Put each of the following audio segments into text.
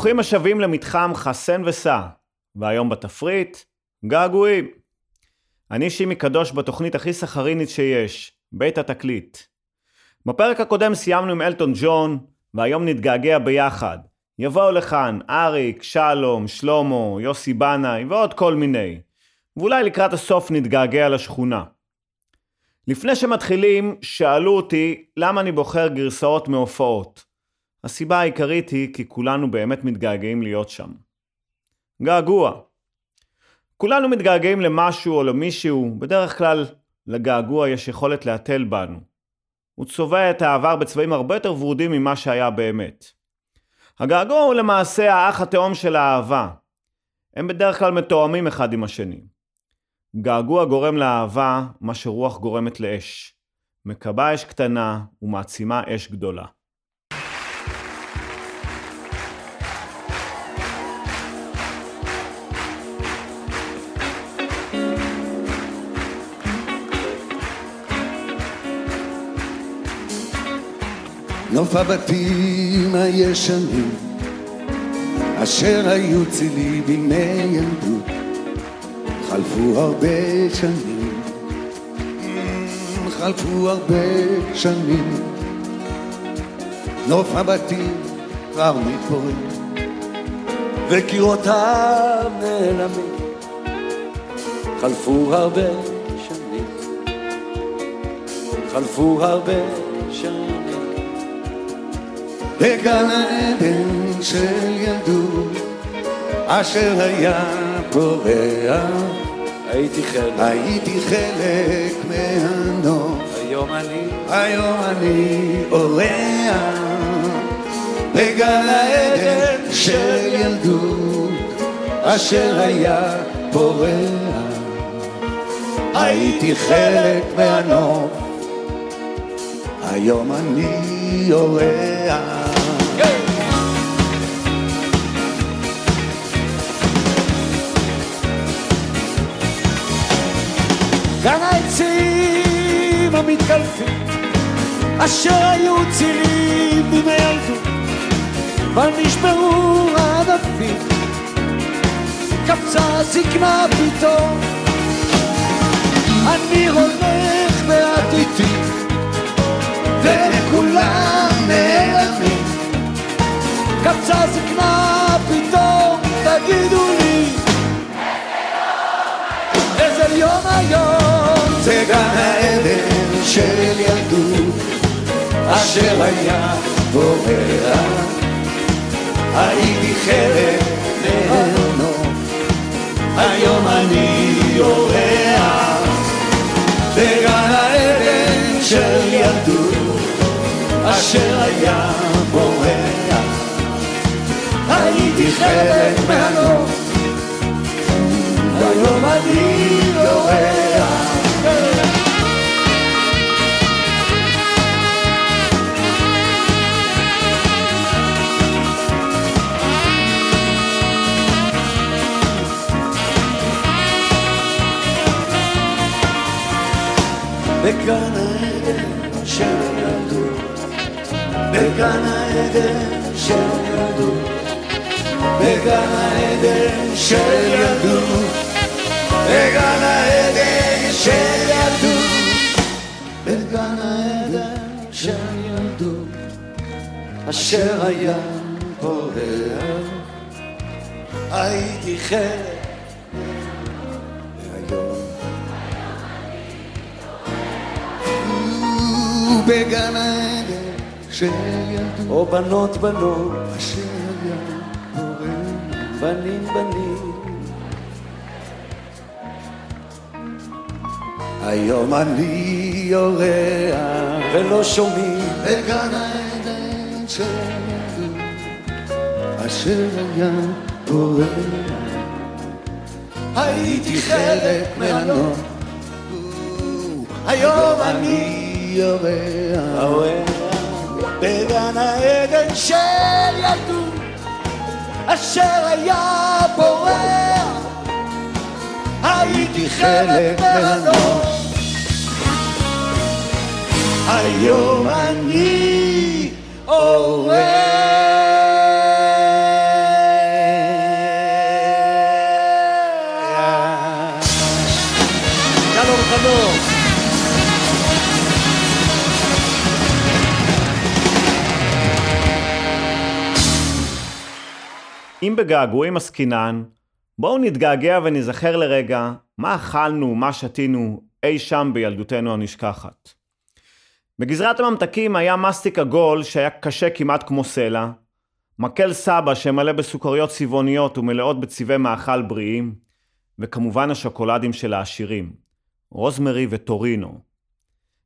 ברוכים השבים למתחם חסן וסע, והיום בתפריט, געגועים. אני שימי קדוש בתוכנית הכי סחרינית שיש, בית התקליט. בפרק הקודם סיימנו עם אלטון ג'ון, והיום נתגעגע ביחד. יבואו לכאן אריק, שלום, שלמה, יוסי בנאי ועוד כל מיני. ואולי לקראת הסוף נתגעגע לשכונה. לפני שמתחילים, שאלו אותי למה אני בוחר גרסאות מהופעות. הסיבה העיקרית היא כי כולנו באמת מתגעגעים להיות שם. געגוע. כולנו מתגעגעים למשהו או למישהו, בדרך כלל לגעגוע יש יכולת להתל בנו. הוא צובע את העבר בצבעים הרבה יותר ורודים ממה שהיה באמת. הגעגוע הוא למעשה האח התאום של האהבה. הם בדרך כלל מתואמים אחד עם השני. געגוע גורם לאהבה מה שרוח גורמת לאש. מקבה אש קטנה ומעצימה אש גדולה. נוף הבתים הישנים אשר היו צילי בימי ילדות חלפו הרבה שנים. חלפו הרבה שנים. נוף הבתים כבר מתפורר וקירותיו נעלמים. חלפו הרבה שנים. חלפו הרבה בגן העדן של ילדות אשר היה פורח הייתי חלק, הייתי חלק מהנוף. היום אני. היום אני אורח בגן העדן של ילדות אשר היה פורח הייתי חלק מהנוף. היום אני אורח המתקלפים אשר היו צילים בימי ילדות אבל נשברו הענפים. קפצה זקנה פתאום. אני הולך לאט איתי וכולם נעלמים. קפצה זקנה פתאום תגידו לי איזה יום היום. זה גן העדן של ילדות אשר היה בורח. הייתי חלק ממנו היום אני אורח. בגן העדן של ילדות אשר היה בורח. הייתי חלק מהנוף היום אני אורח בגן העדן של ילדות. בגן העדן של ילדות. בגן העדן של ילדות. בגן העדן של ילדות. בגן העדן של ילדות. אשר היה פורח הייתי חלק בגן העדן של ילדות. או בנות בנות. אשר בנים בנים. היום אני אורח ולא שומעים. בגן העדן של ילדות. אשר היה פורח הייתי חלק מהנוף היום אני האוהב בגן העדן של ילדות אשר היה פורח הייתי חלק מהנוף. היום אני אורח בגעגועים עסקינן, בואו נתגעגע ונזכר לרגע מה אכלנו, מה שתינו אי שם בילדותנו הנשכחת. בגזרת הממתקים היה מסטיק עגול שהיה קשה כמעט כמו סלע, מקל סבא שמלא בסוכריות צבעוניות ומלאות בצבעי מאכל בריאים, וכמובן השוקולדים של העשירים, רוזמרי וטורינו.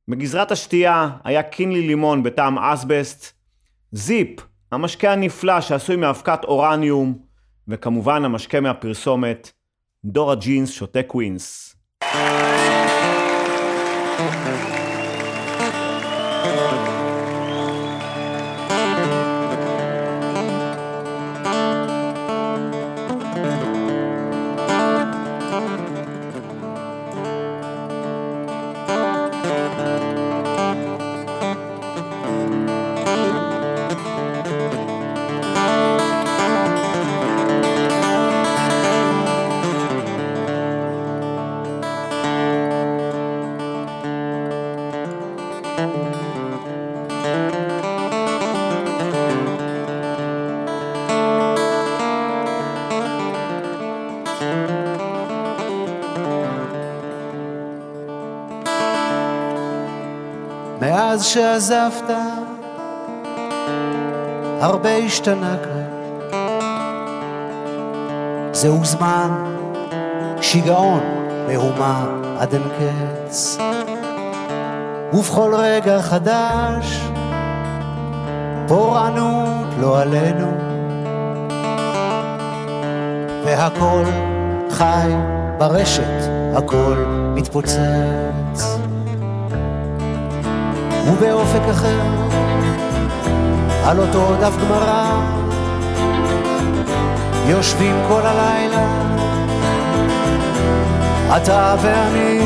בגזרת השתייה היה קינלי לימון בטעם אסבסט, זיפ, המשקה הנפלא שעשוי מאבקת אורניום, וכמובן המשקה מהפרסומת, דורה ג'ינס שותה קווינס. מאז שעזבת, הרבה השתנה כאן. זהו זמן, שיגעון, מהומה עד אין קץ. ובכל רגע חדש, פורענות לא עלינו. והכל חי ברשת, הכל מתפוצץ. ובאופק אחר, על אותו דף גמרא, יושבים כל הלילה, אתה ואני,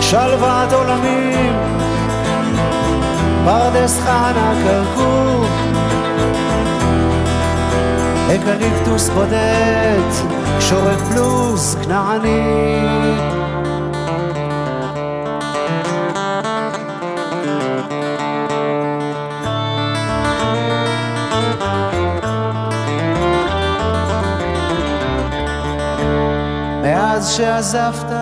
שלוות עולמים, פרדס חנה כרכור, אקליפטוס בודד, שורק בלוז כנעני. מאז שעזבת,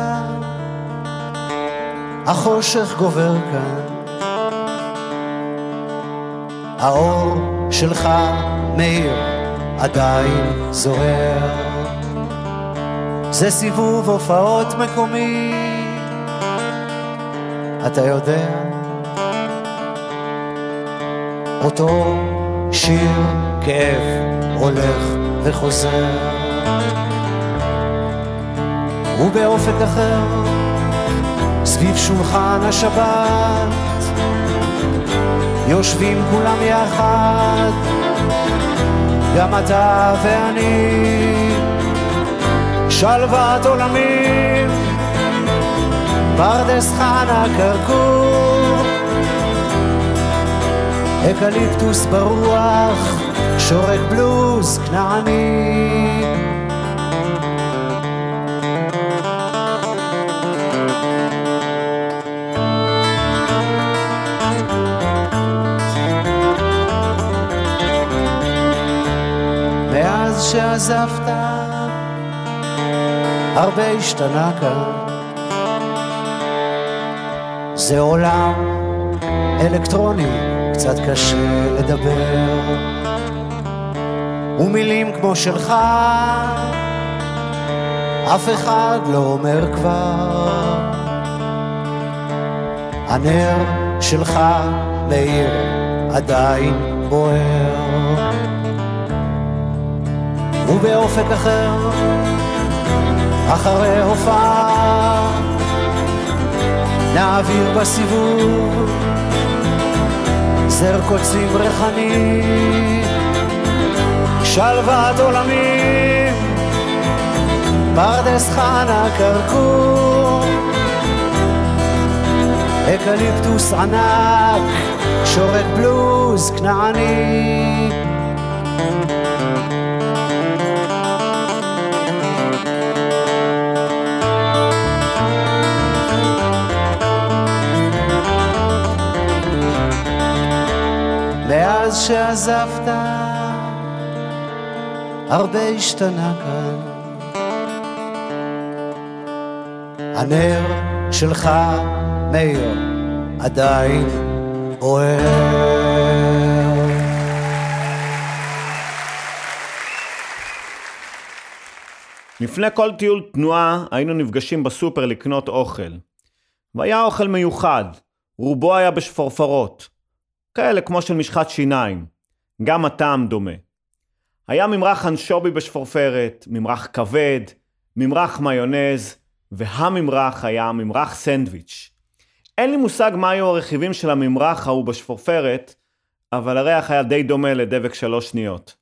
החושך גובר כאן. האור שלך מאיר, עדיין זוהר. זה סיבוב הופעות מקומי, אתה יודע. אותו שיר כאב הולך וחוזר. ובאופק אחר, סביב שולחן השבת, יושבים כולם יחד, גם אתה ואני, שלוות עולמים, פרדס חנה כרכור, אקליפטוס ברוח, שורק בלוז כנעני. שעזבת, הרבה השתנה כאן. זה עולם אלקטרוני, קצת קשה לדבר. ומילים כמו שלך, אף אחד לא אומר כבר. הנר שלך מאיר, עדיין בוער. ובאופק אחר, אחרי הופעה, נעביר בסיבוב זר קוצים ריחני, שלוות עולמים, פרדס חנה כרכור, אקליפטוס ענק, שורק בלוז כנעני. שעזבת, הרבה השתנה כאן. הנר שלך, מאיר, עדיין בוער. לפני כל טיול תנועה היינו נפגשים בסופר לקנות אוכל. והיה אוכל מיוחד, רובו היה בשפורפרות. כאלה כמו של משחת שיניים. גם הטעם דומה. היה ממרח אנשובי בשפורפרת, ממרח כבד, ממרח מיונז, והממרח היה ממרח סנדוויץ'. אין לי מושג מה היו הרכיבים של הממרח ההוא בשפורפרת, אבל הריח היה די דומה לדבק שלוש שניות.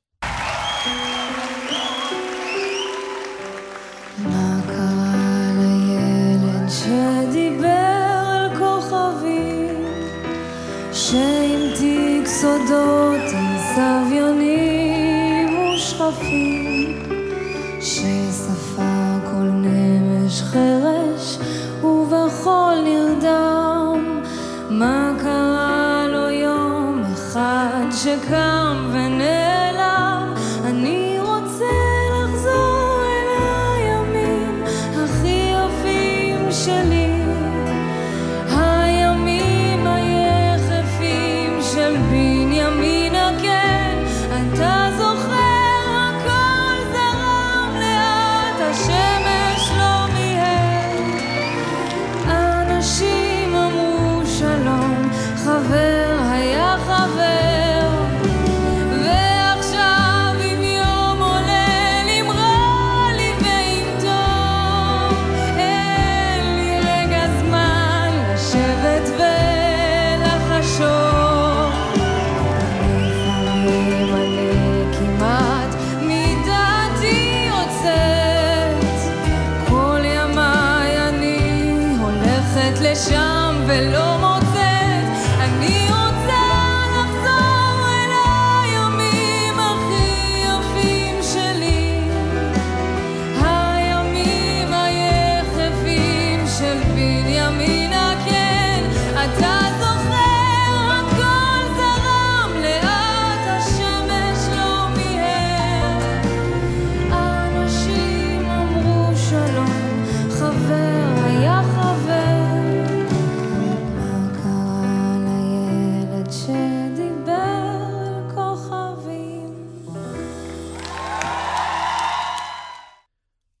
סודות עם סביונים ושכפים, שספר כל נמש חרש ובכל נרדם, מה קרה לו יום אחד שקם ונעלם,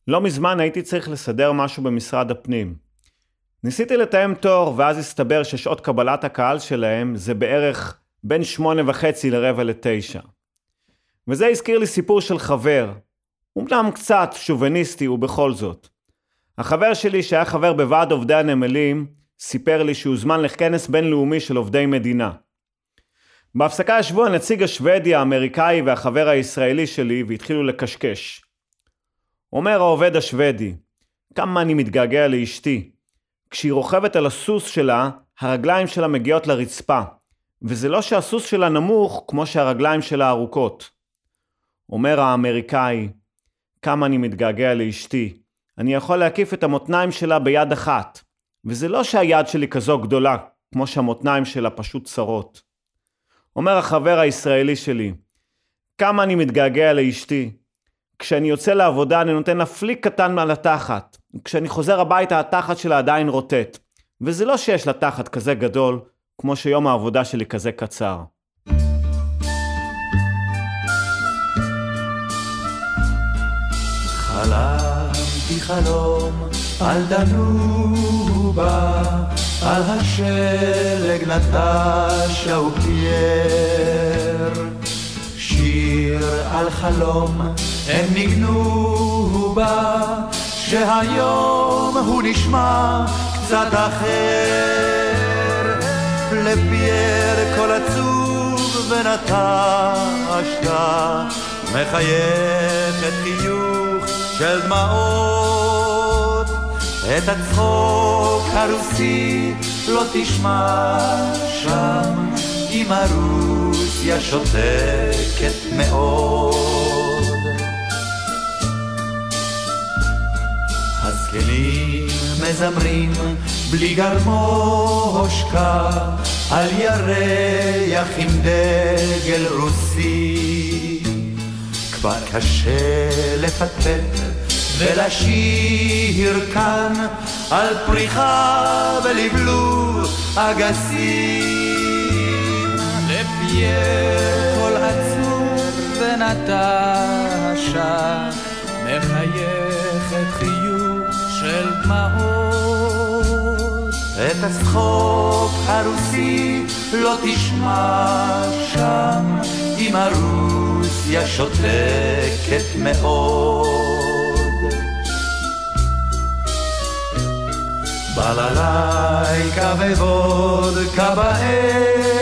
לא מזמן הייתי צריך לסדר משהו במשרד הפנים. ניסיתי לתאם תור, ואז הסתבר ששעות קבלת הקהל שלהם זה בערך בין שמונה וחצי לרבע לתשע. וזה הזכיר לי סיפור של חבר, אומנם קצת שוביניסטי ובכל זאת. החבר שלי, שהיה חבר בוועד עובדי הנמלים, סיפר לי שהוזמן לכנס בינלאומי של עובדי מדינה. בהפסקה ישבו הנציג השוודי, האמריקאי והחבר הישראלי שלי והתחילו לקשקש. אומר העובד השוודי, כמה אני מתגעגע לאשתי. כשהיא רוכבת על הסוס שלה, הרגליים שלה מגיעות לרצפה, וזה לא שהסוס שלה נמוך כמו שהרגליים שלה ארוכות. אומר האמריקאי, כמה אני מתגעגע לאשתי. אני יכול להקיף את המותניים שלה ביד אחת, וזה לא שהיד שלי כזו גדולה, כמו שהמותניים שלה פשוט צרות. אומר החבר הישראלי שלי, כמה אני מתגעגע לאשתי. כשאני יוצא לעבודה אני נותן לה פליק קטן על התחת. כשאני חוזר הביתה התחת שלה עדיין רוטט. וזה לא שיש לה תחת כזה גדול, כמו שיום העבודה שלי כזה קצר. חלמתי חלום על דנובה, על השלג נטשה ופייר. חלום הם ניגנו בה, שהיום הוא נשמע קצת אחר. לפייר כל עצוב ונטשת, מחייכת חיוך של דמעות. את הצחוק הרוסי לא תשמע שם, אם הרוסיה שותקת מאוד. הזקנים מזמרים בלי גרמושקה, על ירח עם דגל רוסי. כבר קשה לפטפט ולשיר כאן על פריחה ולבלוב אגסים. לפייר כל עצוב ונטשה מחייכת חיוך של דמעות. את הצחוק הרוסי לא תשמע שם, אם הרוסיה שותקת מאוד. בללייקה ווודקה בערב,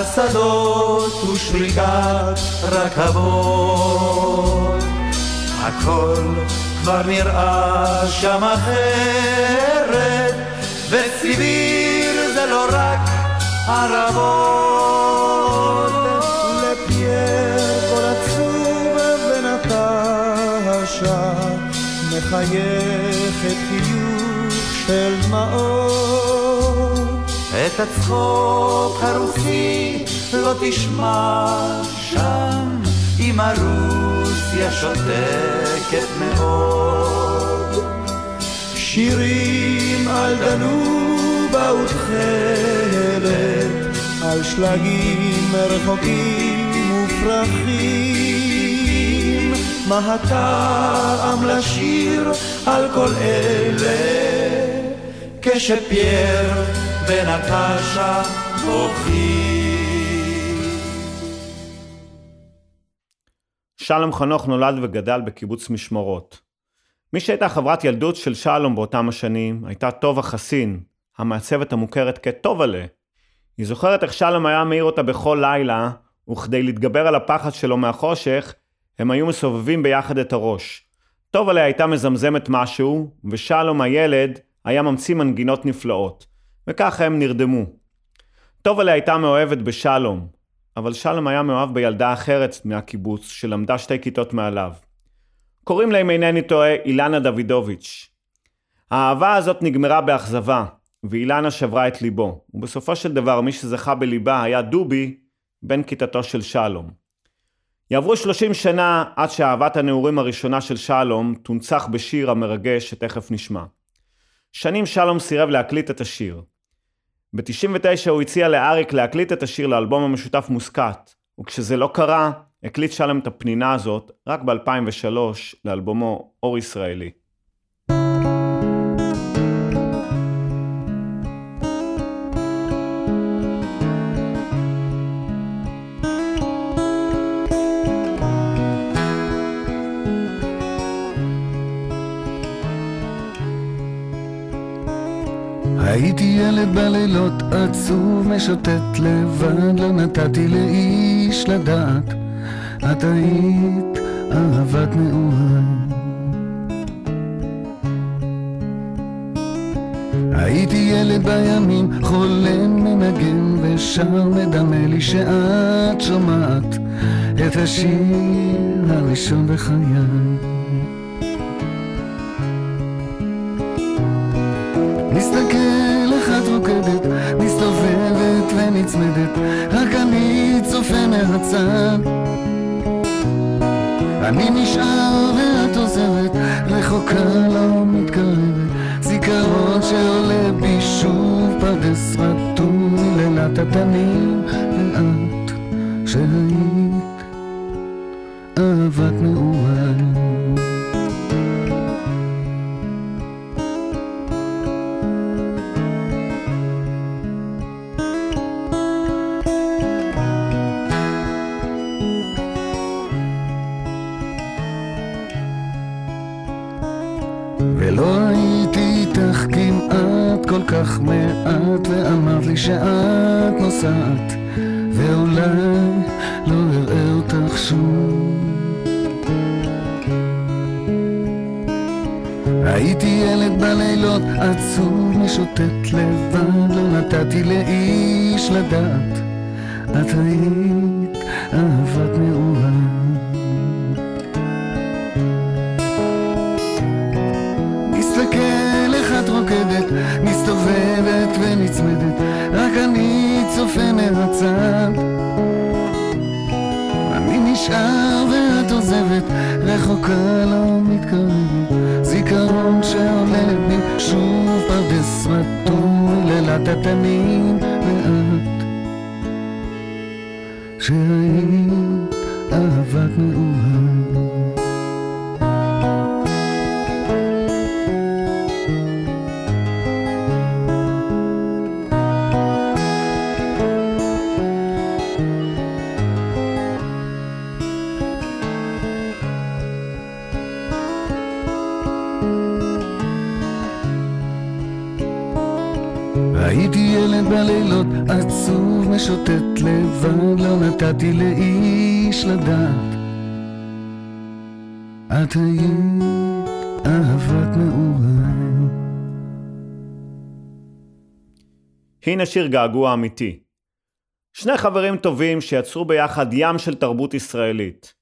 השדות ושריקת רכבות. הכל כבר נראה שם אחרת, וסיביר זה לא רק ערבות. לפייר כל עצוב ונטשה, מחייכת חיוך של דמעות. את הצחוק הרוסי לא תשמע שם, אם הרוסיה שותקת מאוד. שירים על דנובה ותכלת, על שלגים רחוקים ופרחים. מה הטעם לשיר על כל אלה, כשפייר ונטשה בוכים. שלום חנוך נולד וגדל בקיבוץ משמרות. מי שהייתה חברת ילדות של שלום באותם השנים הייתה טובה חסין, המעצבת המוכרת כטובלה. היא זוכרת איך שלום היה מעיר אותה בכל לילה, וכדי להתגבר על הפחד שלו מהחושך, הם היו מסובבים ביחד את הראש. טובלה הייתה מזמזמת משהו, ושלום הילד היה ממציא מנגינות נפלאות, וככה הם נרדמו. טובלה הייתה מאוהבת בשלום, אבל שלום היה מאוהב בילדה אחרת מהקיבוץ, שלמדה שתי כיתות מעליו. קוראים לה, אם אינני טועה, אילנה דוידוביץ'. האהבה הזאת נגמרה באכזבה, ואילנה שברה את ליבו, ובסופו של דבר מי שזכה בליבה היה דובי, בן כיתתו של שלום. יעברו 30 שנה עד שאהבת הנעורים הראשונה של שלום תונצח בשיר המרגש שתכף נשמע. שנים שלום סירב להקליט את השיר. ב-99 הוא הציע לאריק להקליט את השיר לאלבום המשותף מוסקת, וכשזה לא קרה, הקליט שלום את הפנינה הזאת רק ב-2003 לאלבומו אור ישראלי. הייתי ילד בלילות עצוב משוטט לבד, לא נתתי לאיש לדעת, את היית אהבת נעוריי. הייתי ילד בימים, חולם מנגן ושר מדמה לי שאת שומעת את השיר הראשון בחיי. מהצד. אני נשאר ואת עוזבת, רחוקה לא מתקרבת, זיכרון שעולה בי שוב פרדס רטוב מלילת התנים, ואת שהיית לילת התנין ואת. שהיית אהבת מאוהב את היית אהבת מאוהב. הנה שיר געגוע אמיתי. שני חברים טובים שיצרו ביחד ים של תרבות ישראלית.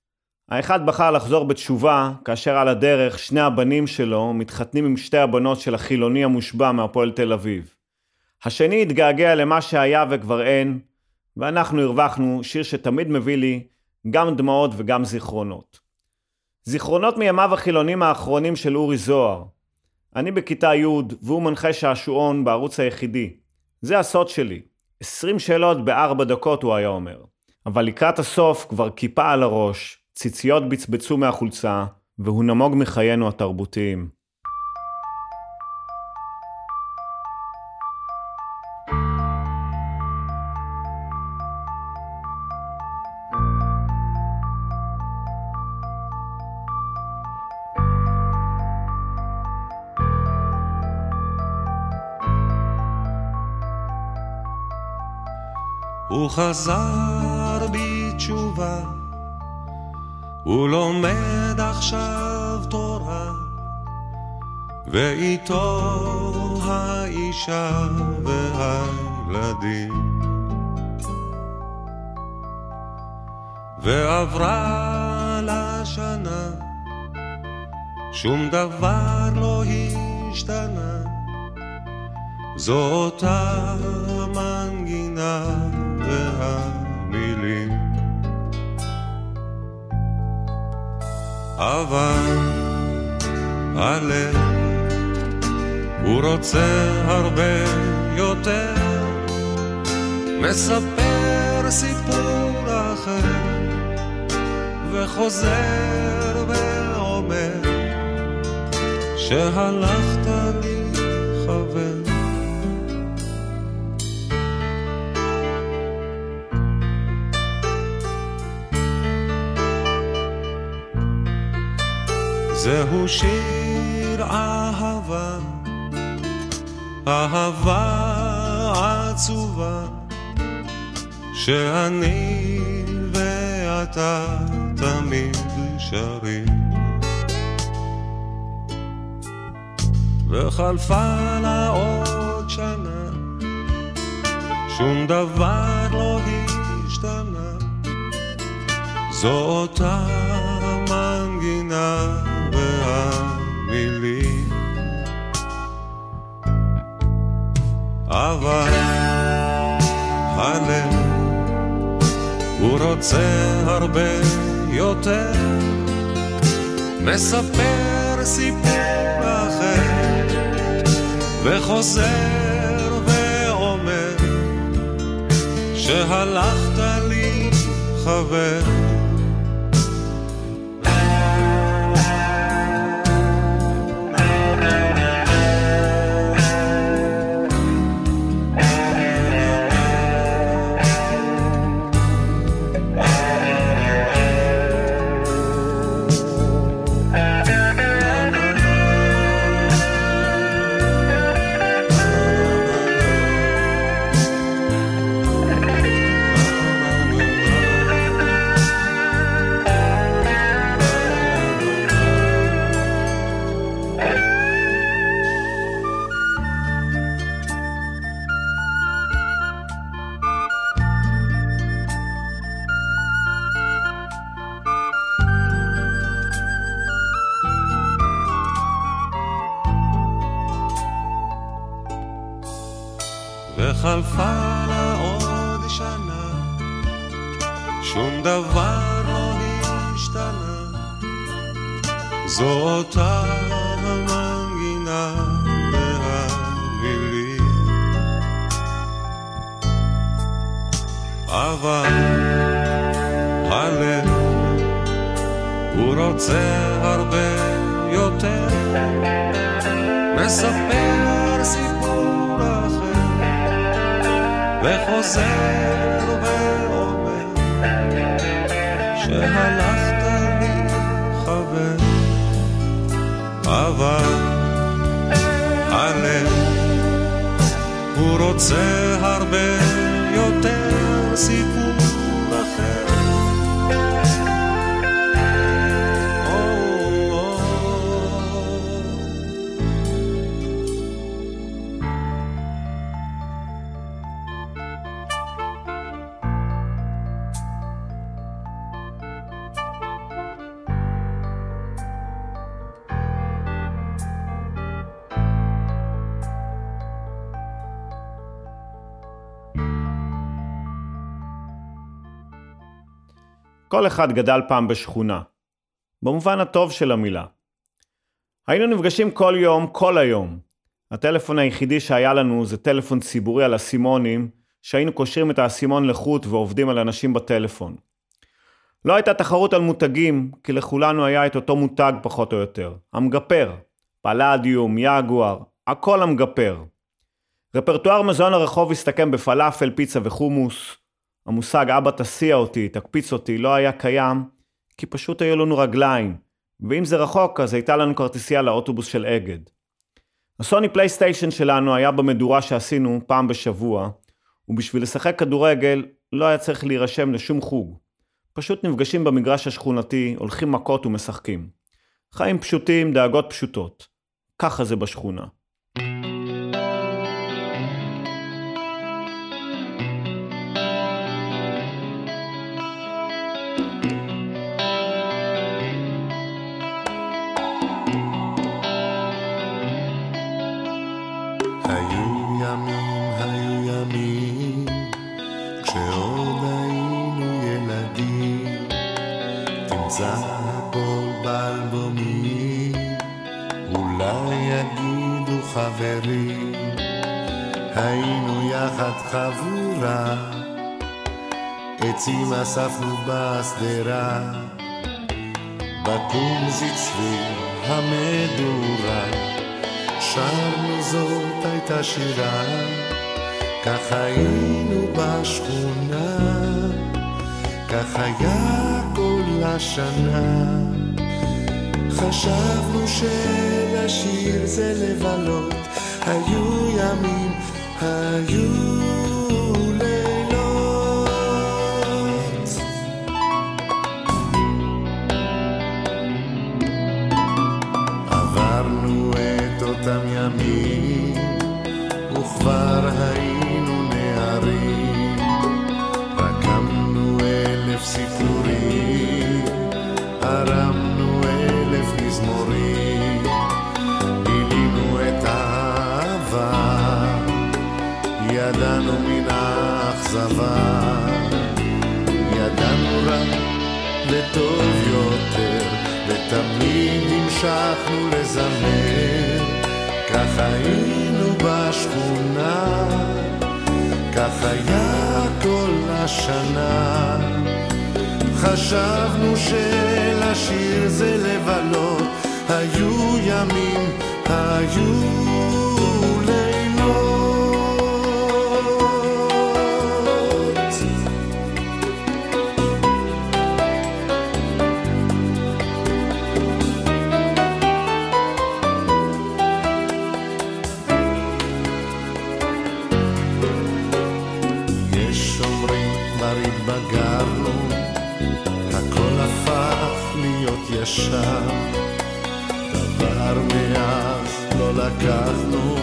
האחד בחר לחזור בתשובה, כאשר על הדרך שני הבנים שלו מתחתנים עם שתי הבנות של החילוני המושבע מהפועל תל אביב. השני התגעגע למה שהיה וכבר אין, ואנחנו הרווחנו שיר שתמיד מביא לי גם דמעות וגם זיכרונות. זיכרונות מימיו החילונים האחרונים של אורי זוהר. אני בכיתה י' והוא מנחה שעשועון בערוץ היחידי. זה הסוד שלי. 20 שאלות בארבע דקות הוא היה אומר. אבל לקראת הסוף כבר כיפה על הראש, ציציות בצבצו מהחולצה, והוא נמוג מחיינו התרבותיים. חזר בתשובה, הוא לומד עכשיו תורה, ואיתו האישה והילדים. ועברה לה שנה, שום דבר לא השתנה, זו אותה מנגינה והמילים. אבל הלב הוא רוצה הרבה יותר, מספר סיפור אחר, וחוזר ואומר שהלכת זהו שיר אהבה, אהבה עצובה, שאני ואתה תמיד שרים. וחלפה לה עוד שנה, שום דבר לא השתנה, זו אותה מנגינה והמילים. אבל הלב הוא רוצה הרבה יותר, מספר סיפור אחר, וחוזר ואומר שהלכת לי חבר. וחלפה לה עוד שנה, שום דבר לא השתנה, זו אותה המנגינה והמילים. אבל הלב הוא רוצה הרבה יותר, מספר סיפור וחוזר ואומר, שהלכת לי חבר, אבל הלב הוא רוצה הרבה יותר סיפור כל אחד גדל פעם בשכונה. במובן הטוב של המילה. היינו נפגשים כל יום, כל היום. הטלפון היחידי שהיה לנו זה טלפון ציבורי על אסימונים, שהיינו קושרים את האסימון לחוט ועובדים על אנשים בטלפון. לא הייתה תחרות על מותגים, כי לכולנו היה את אותו מותג פחות או יותר. המגפר, פלדיום, יגואר, הכל המגפר. רפרטואר מזון הרחוב הסתכם בפלאפל, פיצה וחומוס. המושג אבא תסיע אותי, תקפיץ אותי, לא היה קיים, כי פשוט היו לנו רגליים, ואם זה רחוק אז הייתה לנו כרטיסייה לאוטובוס של אגד. הסוני פלייסטיישן שלנו היה במדורה שעשינו פעם בשבוע, ובשביל לשחק כדורגל לא היה צריך להירשם לשום חוג. פשוט נפגשים במגרש השכונתי, הולכים מכות ומשחקים. חיים פשוטים, דאגות פשוטות. ככה זה בשכונה. אולי יגידו חברים, היינו יחד חבורה, עצים אספנו בשדרה, בקומזי צבי המדורה. שרנו זאת הייתה שירה, כך היינו בשכונה, כך היה כל השנה. חשבנו שלשיר זה לבלות, היו ימים, היו לילות. עברנו את אותם ימים, וכבר היינו המשכנו לזמר. כך היינו בשכונה, כך היה כל השנה. חשבנו שלשיר זה לבלות, היו ימים, היו לילות. ישר. דבר מאז לא לקחנו,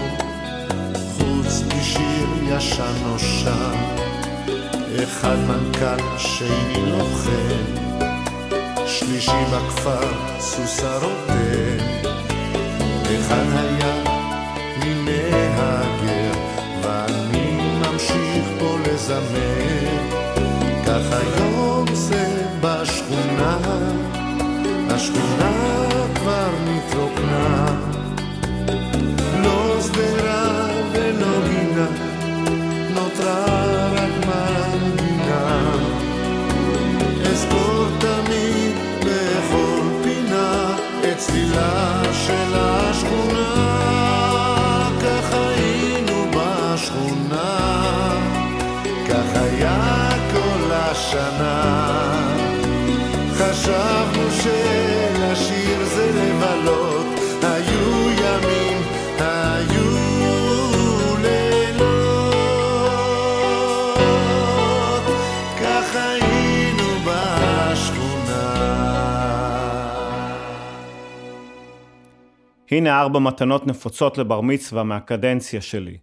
חוץ משיר ישן נושן. אחד מנכ"ל, שני לוחם, שלישי בכפר, סוס הרוטם. אחד היה ממהגר, ואני מזמר, כך הנה ארבע מתנות נפוצות לבר מצווה מהקדנציה שלי.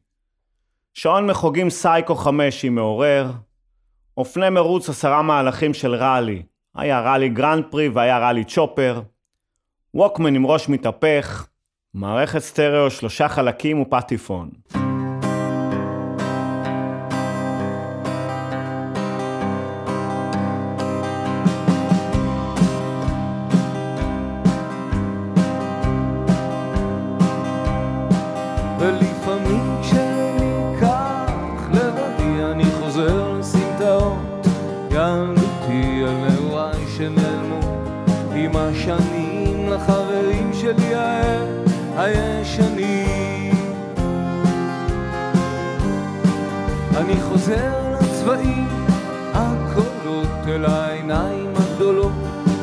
שעון מחוגים סייקו 5 עם מעורר, אופני מרוץ עשרה מהלכים של ראלי, היה ראלי גרנד פרי והיה ראלי צ'ופר, ווקמן עם ראש מתהפך, מערכת סטריאו שלושה חלקים ופטיפון. חוזר לצבעים הקולות אל העיניים הגדולות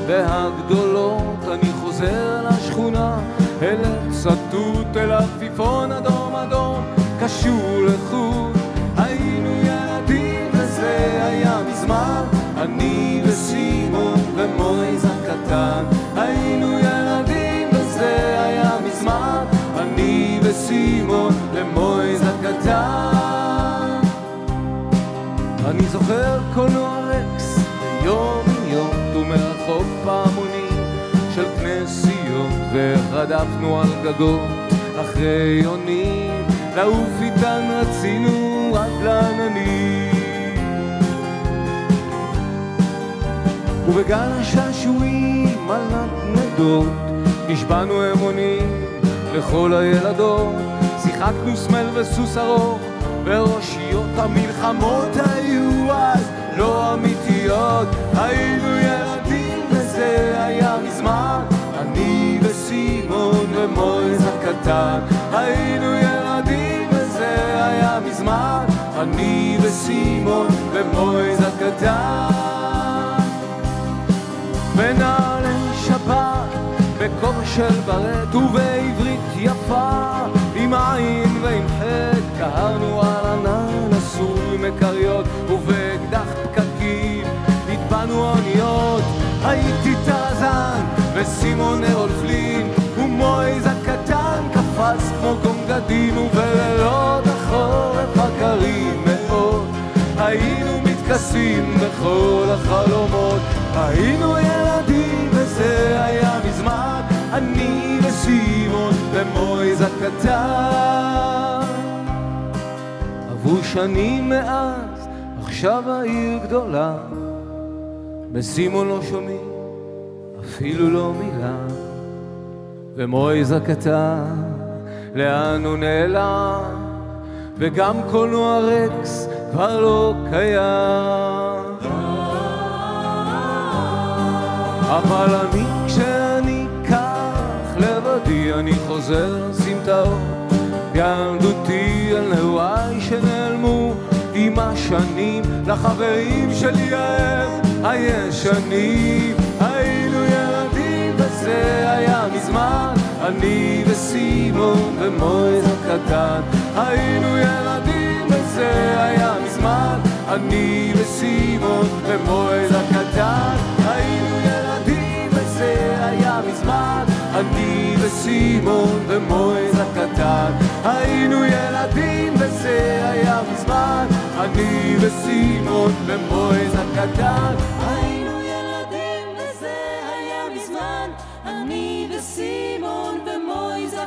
והגדולות אני חוזר לשכונה אל הצטוט אל עפיפון אדום אדום קשור לחוט. היינו ילדים וזה היה מזמן אני וסימון ומויז הקטן ורדפנו על גגות אחרי יונים לעוף איתן רצינו עד לעננים. ובגל השעשועים על נדנדות נשבענו אמונים לכל הילדות. שיחקנו סמל וסוס ארוך ואושיות המלחמות היו אז לא אמיתיות. היינו ילדים וזה היה מזמן. אני וסימון ומויז הקטן. היינו ילדים וזה היה מזמן. אני וסימון ומויז הקטן. בנעלי שבת, בכובע של ברט ובעברית יפה, עם עין ועם חטא, קהרנו על ענן עשוי מכריות, ובאקדח פקקים הטבענו אוניות. הייתי טרזן וסימון ארול קפץ כמו גונגדין, ובלילות החורף הקרים מאוד, היינו מתכסים בכל החלומות, היינו ילדים וזה היה מזמן, אני וסימון ומויז הקטן. עברו שנים מאז, עכשיו העיר גדולה, בסימון לא שומעים אפילו לא מילה, ומויז הקטן, לאן הוא נעלם? וגם קולנוע רקס כבר לא קיים. אבל אני, כשאני כך לבדי, אני חוזר לסמטאות. ילדותי על נעוריי שנעלמו עם השנים לחברים שלי ההם הישנים. היינו ילדים וזה היה מזמן, אני וסימון ומויז הקטן. היינו ילדים וזה היה מזמן, אני וסימון ומויז הקטן. היינו ילדים וזה היה מזמן, אני וסימון ומויז הקטן. היינו ילדים וזה היה מזמן, אני וסימון ומויז הקטן.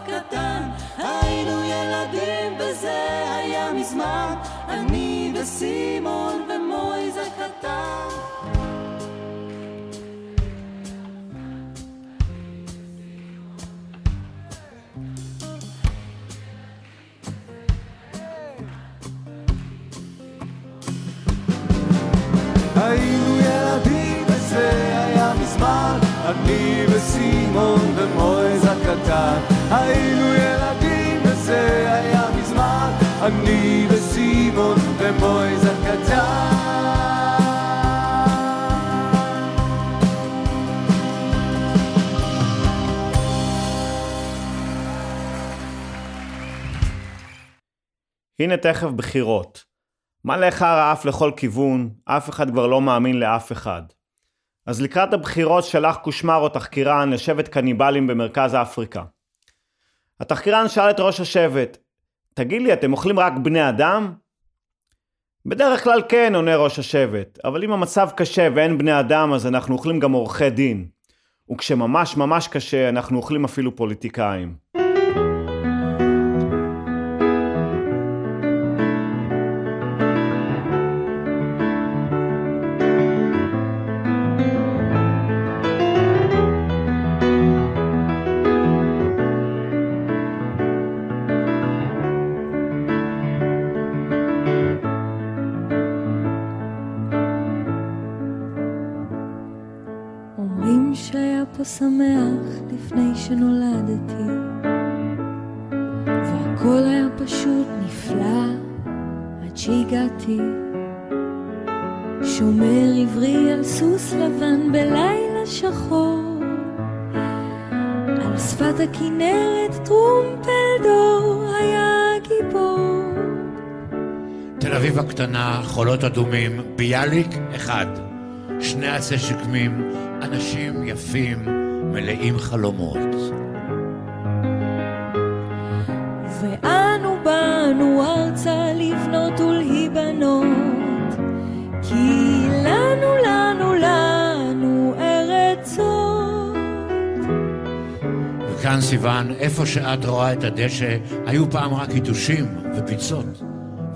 הקטן. היינו ילדים וזה היה מזמן. אני וסימון ומויז הקטן. הנה תכף בחירות. מלא חרא עף לכל כיוון, אף אחד כבר לא מאמין לאף אחד. אז לקראת הבחירות שלח קושמרו תחקירן לשבט קניבלים במרכז אפריקה. התחקירן שאל את ראש השבט, תגיד לי, אתם אוכלים רק בני אדם? בדרך כלל כן, עונה ראש השבט, אבל אם המצב קשה ואין בני אדם, אז אנחנו אוכלים גם עורכי דין. וכשממש ממש קשה, אנחנו אוכלים אפילו פוליטיקאים. אומרים שהיה פה שמח לפני שנולדתי והכל היה פשוט נפלא עד שהגעתי שומר עברי על סוס לבן בלילה שחור על שפת הכנרת טרומפלדור היה גיבור תל אביב הקטנה, חולות אדומים, ביאליק אחד. שני עצי שקמים, אנשים יפים, מלאים חלומות. ואנו באנו ארצה לבנות ולהיבנות כי לנו לנו לנו ארץ זאת וכאן סיוון, איפה שאת רואה את הדשא, היו פעם רק יתושים וביצות.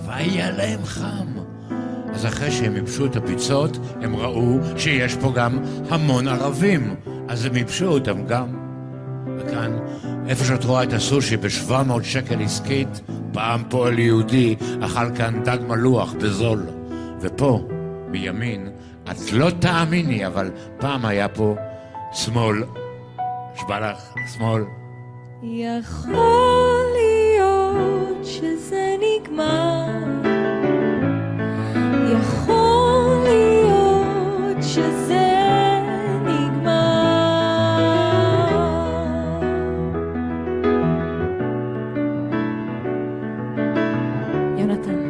והיה להם חם. אז אחרי שהם ייבשו את הביצות, הם ראו שיש פה גם המון ערבים. אז הם ייבשו אותם גם. וכאן, איפה שאת רואה את הסושי ב-700 שקל עסקית, פעם פועל יהודי אכל כאן דג מלוח בזול. ופה, מימין, את לא תאמיני, אבל פעם היה פה שמאל. נשבע לך, שמאל. יכול להיות שזה נגמר יכול להיות שזה נגמר. יונתן.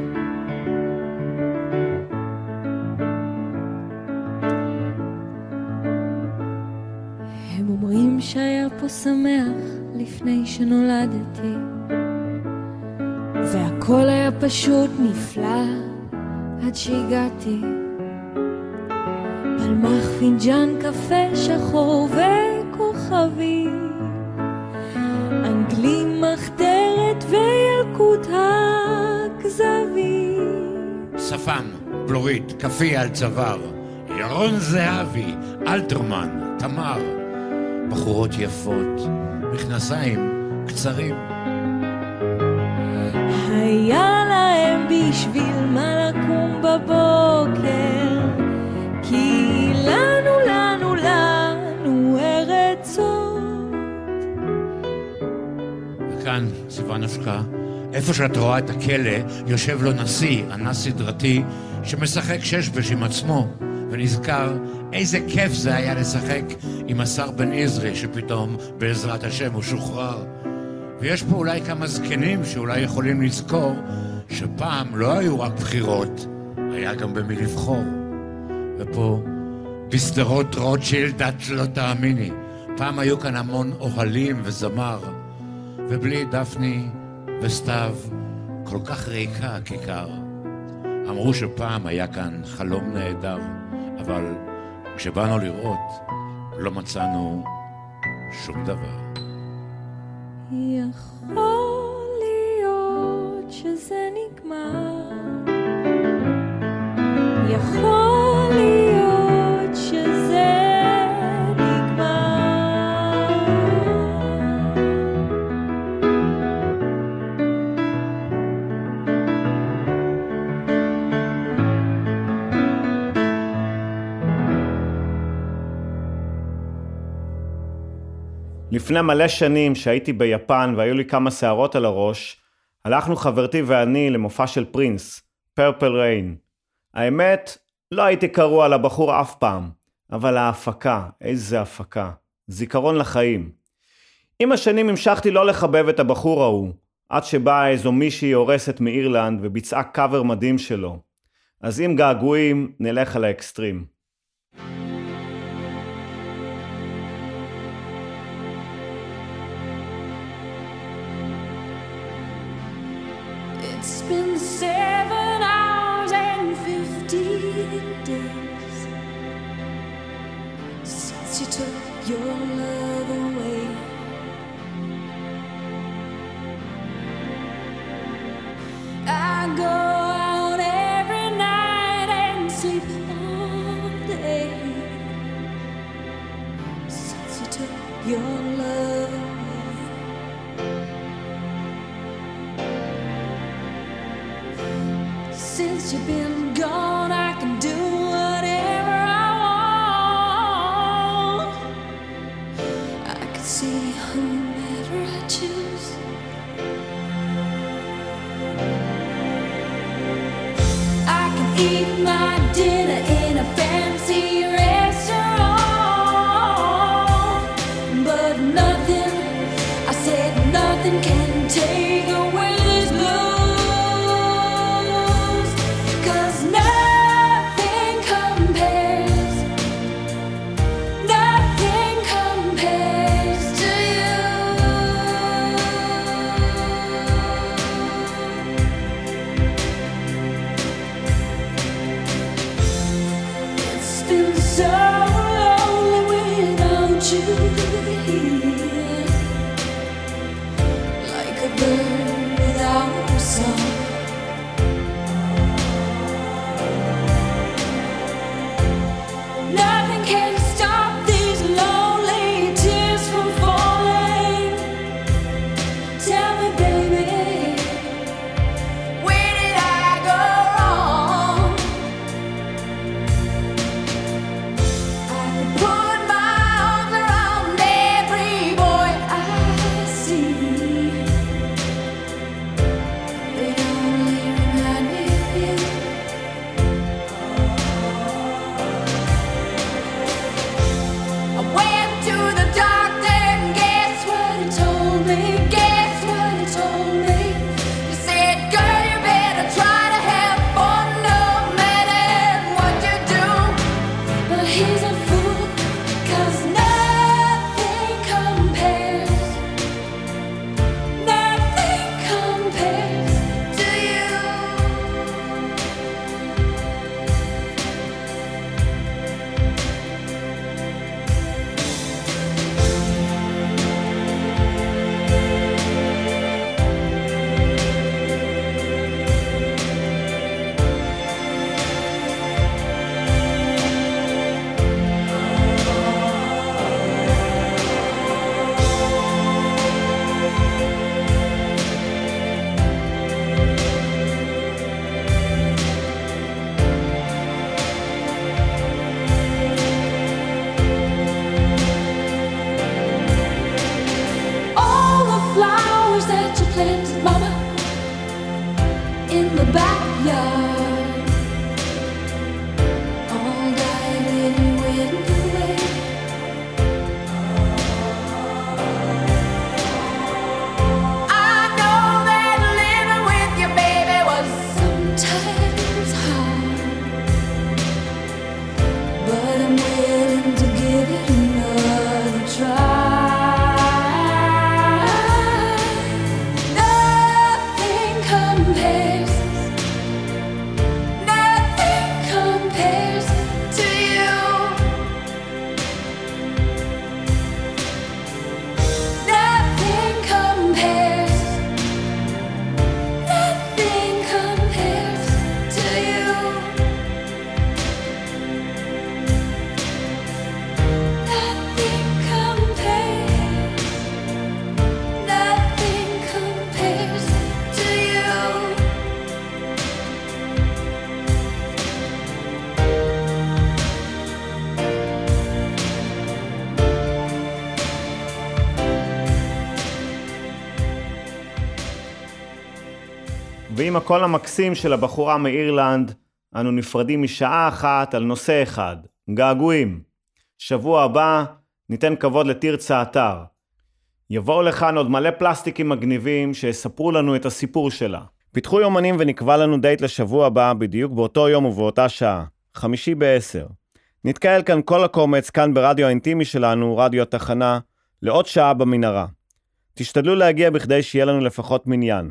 הם אומרים שהיה פה שמח לפני שנולדתי והכל היה פשוט נפלא עד שהגעתי. פלמח פינג'אן קפה שחור וכוכבי. אנגלי מחתרת וילקוט הכזבים. שפם, בלורית, כפי על צוואר, ירון זהבי, אלתרמן, תמר, בחורות יפות, מכנסיים קצרים. היה להם בשביל מה לקום בבוקר כי לנו לנו לנו ארץ זאת וכאן, סיוון השקה, איפה שאת רואה את הכלא, יושב לו נשיא, אנס סדרתי, שמשחק ששבש עם עצמו, ונזכר איזה כיף זה היה לשחק עם השר בן עזרי, שפתאום, בעזרת השם, הוא שוחרר. ויש פה אולי כמה זקנים שאולי יכולים לזכור שפעם לא היו רק בחירות, היה גם במי לבחור. ופה, בשדרות רוטשילד, את לא תאמיני, פעם היו כאן המון אוהלים וזמר, ובלי דפני וסתיו, כל כך ריקה הכיכר. אמרו שפעם היה כאן חלום נהדר, אבל כשבאנו לראות, לא מצאנו שום דבר. יכול לפני מלא שנים שהייתי ביפן והיו לי כמה שערות על הראש, הלכנו חברתי ואני למופע של פרינס, פרפל ריין. האמת, לא הייתי קרוע לבחור אף פעם, אבל ההפקה, איזה הפקה. זיכרון לחיים. עם השנים המשכתי לא לחבב את הבחור ההוא, עד שבאה איזו מישהי הורסת מאירלנד וביצעה קאבר מדהים שלו. אז עם געגועים, נלך על האקסטרים. It's been seven you took your love away. I go out every night and sleep all day since you took your love away. Since you've been Yeah. הקול המקסים של הבחורה מאירלנד, אנו נפרדים משעה אחת על נושא אחד, געגועים. שבוע הבא ניתן כבוד לתרצה אתר. יבואו לכאן עוד מלא פלסטיקים מגניבים שיספרו לנו את הסיפור שלה. פיתחו יומנים ונקבע לנו דייט לשבוע הבא בדיוק באותו יום ובאותה שעה, חמישי בעשר. נתקהל כאן כל הקומץ, כאן ברדיו האינטימי שלנו, רדיו התחנה, לעוד שעה במנהרה. תשתדלו להגיע בכדי שיהיה לנו לפחות מניין.